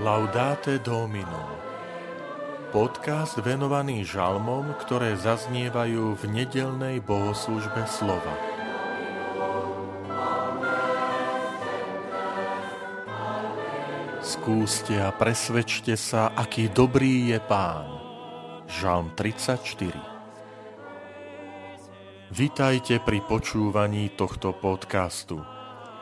Laudate Domino Podcast venovaný žalmom, ktoré zaznievajú v nedelnej bohoslužbe slova. Skúste a presvedčte sa, aký dobrý je Pán. Žalm 34 Vitajte pri počúvaní tohto podcastu.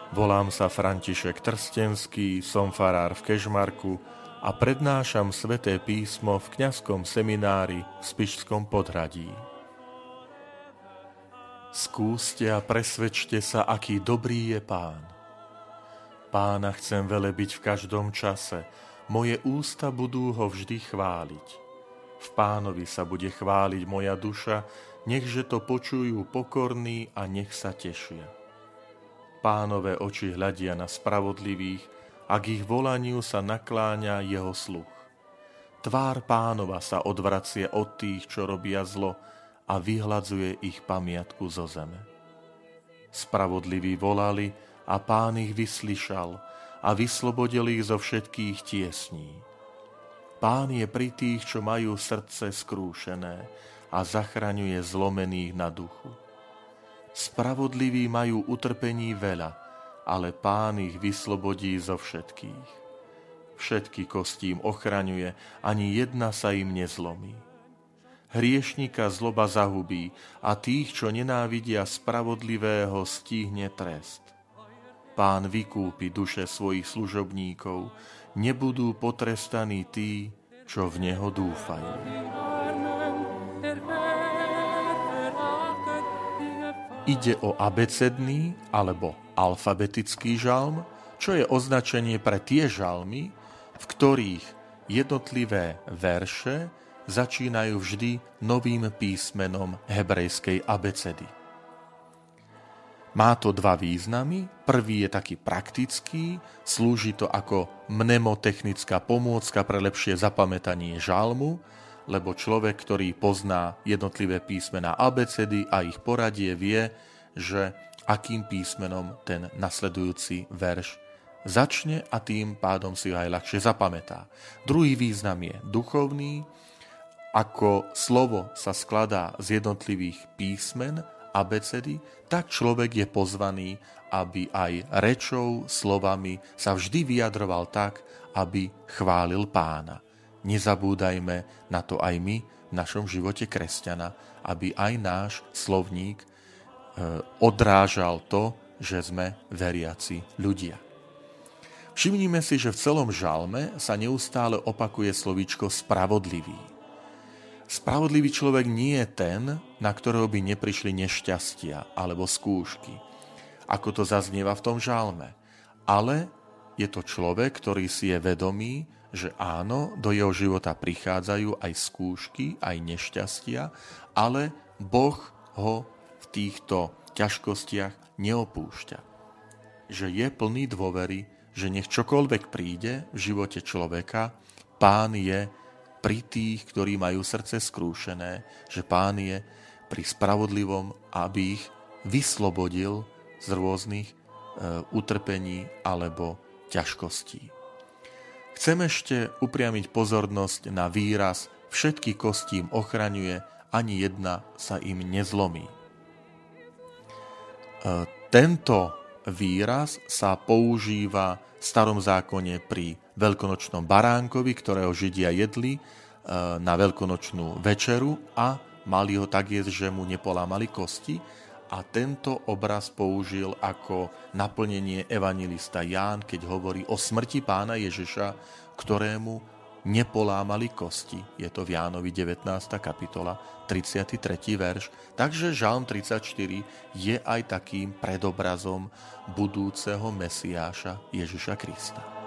Volám sa František Trstenský, som farár v Kežmarku a prednášam sveté písmo v kňazskom seminári v Spišskom podhradí. Skúste a presvedčte sa, aký dobrý je Pán. Pána chcem velebiť v každom čase, moje ústa budú ho vždy chváliť. V pánovi sa bude chváliť moja duša, nechže to počujú pokorní a nech sa tešia. Pánové oči hľadia na spravodlivých a k ich volaniu sa nakláňa jeho sluch. Tvár pánova sa odvracie od tých, čo robia zlo a vyhľadzuje ich pamiatku zo zeme. Spravodliví volali a pán ich vyslyšal a vyslobodil ich zo všetkých tiesní. Pán je pri tých, čo majú srdce skrúšené a zachraňuje zlomených na duchu. Spravodliví majú utrpení veľa, ale pán ich vyslobodí zo všetkých. Všetky kostím ochraňuje, ani jedna sa im nezlomí. Hriešnika zloba zahubí a tých, čo nenávidia spravodlivého, stihne trest. Pán vykúpi duše svojich služobníkov, nebudú potrestaní tí, čo v Neho dúfajú. Ide o abecedný alebo alfabetický žalm, čo je označenie pre tie žalmy, v ktorých jednotlivé verše začínajú vždy novým písmenom hebrejskej abecedy. Má to dva významy. Prvý je taký praktický, slúži to ako mnemotechnická pomôcka pre lepšie zapamätanie žalmu, lebo človek, ktorý pozná jednotlivé písmená abecedy a ich poradie, vie, že akým písmenom ten nasledujúci verš začne a tým pádom si ho aj ľahšie zapamätá. Druhý význam je duchovný, ako slovo sa skladá z jednotlivých písmen abecedy, tak človek je pozvaný, aby aj rečou, slovami sa vždy vyjadroval tak, aby chválil pána. Nezabúdajme na to aj my v našom živote kresťana, aby aj náš slovník e, odrážal to, že sme veriaci ľudia. Všimnime si, že v celom žalme sa neustále opakuje slovíčko spravodlivý. Spravodlivý človek nie je ten, na ktorého by neprišli nešťastia alebo skúšky, ako to zaznieva v tom žalme. Ale je to človek, ktorý si je vedomý, že áno, do jeho života prichádzajú aj skúšky, aj nešťastia, ale Boh ho v týchto ťažkostiach neopúšťa. Že je plný dôvery, že nech čokoľvek príde v živote človeka, pán je pri tých, ktorí majú srdce skrúšené, že pán je pri spravodlivom, aby ich vyslobodil z rôznych e, utrpení alebo ťažkostí. Chcem ešte upriamiť pozornosť na výraz všetky kostím ochraňuje, ani jedna sa im nezlomí. E, tento výraz sa používa v starom zákone pri veľkonočnom baránkovi, ktorého Židia jedli e, na veľkonočnú večeru a mali ho tak jesť, že mu nepolámali kosti a tento obraz použil ako naplnenie evangelista Ján, keď hovorí o smrti pána Ježiša, ktorému nepolámali kosti. Je to v Jánovi 19. kapitola, 33. verš. Takže Žalm 34 je aj takým predobrazom budúceho Mesiáša Ježiša Krista.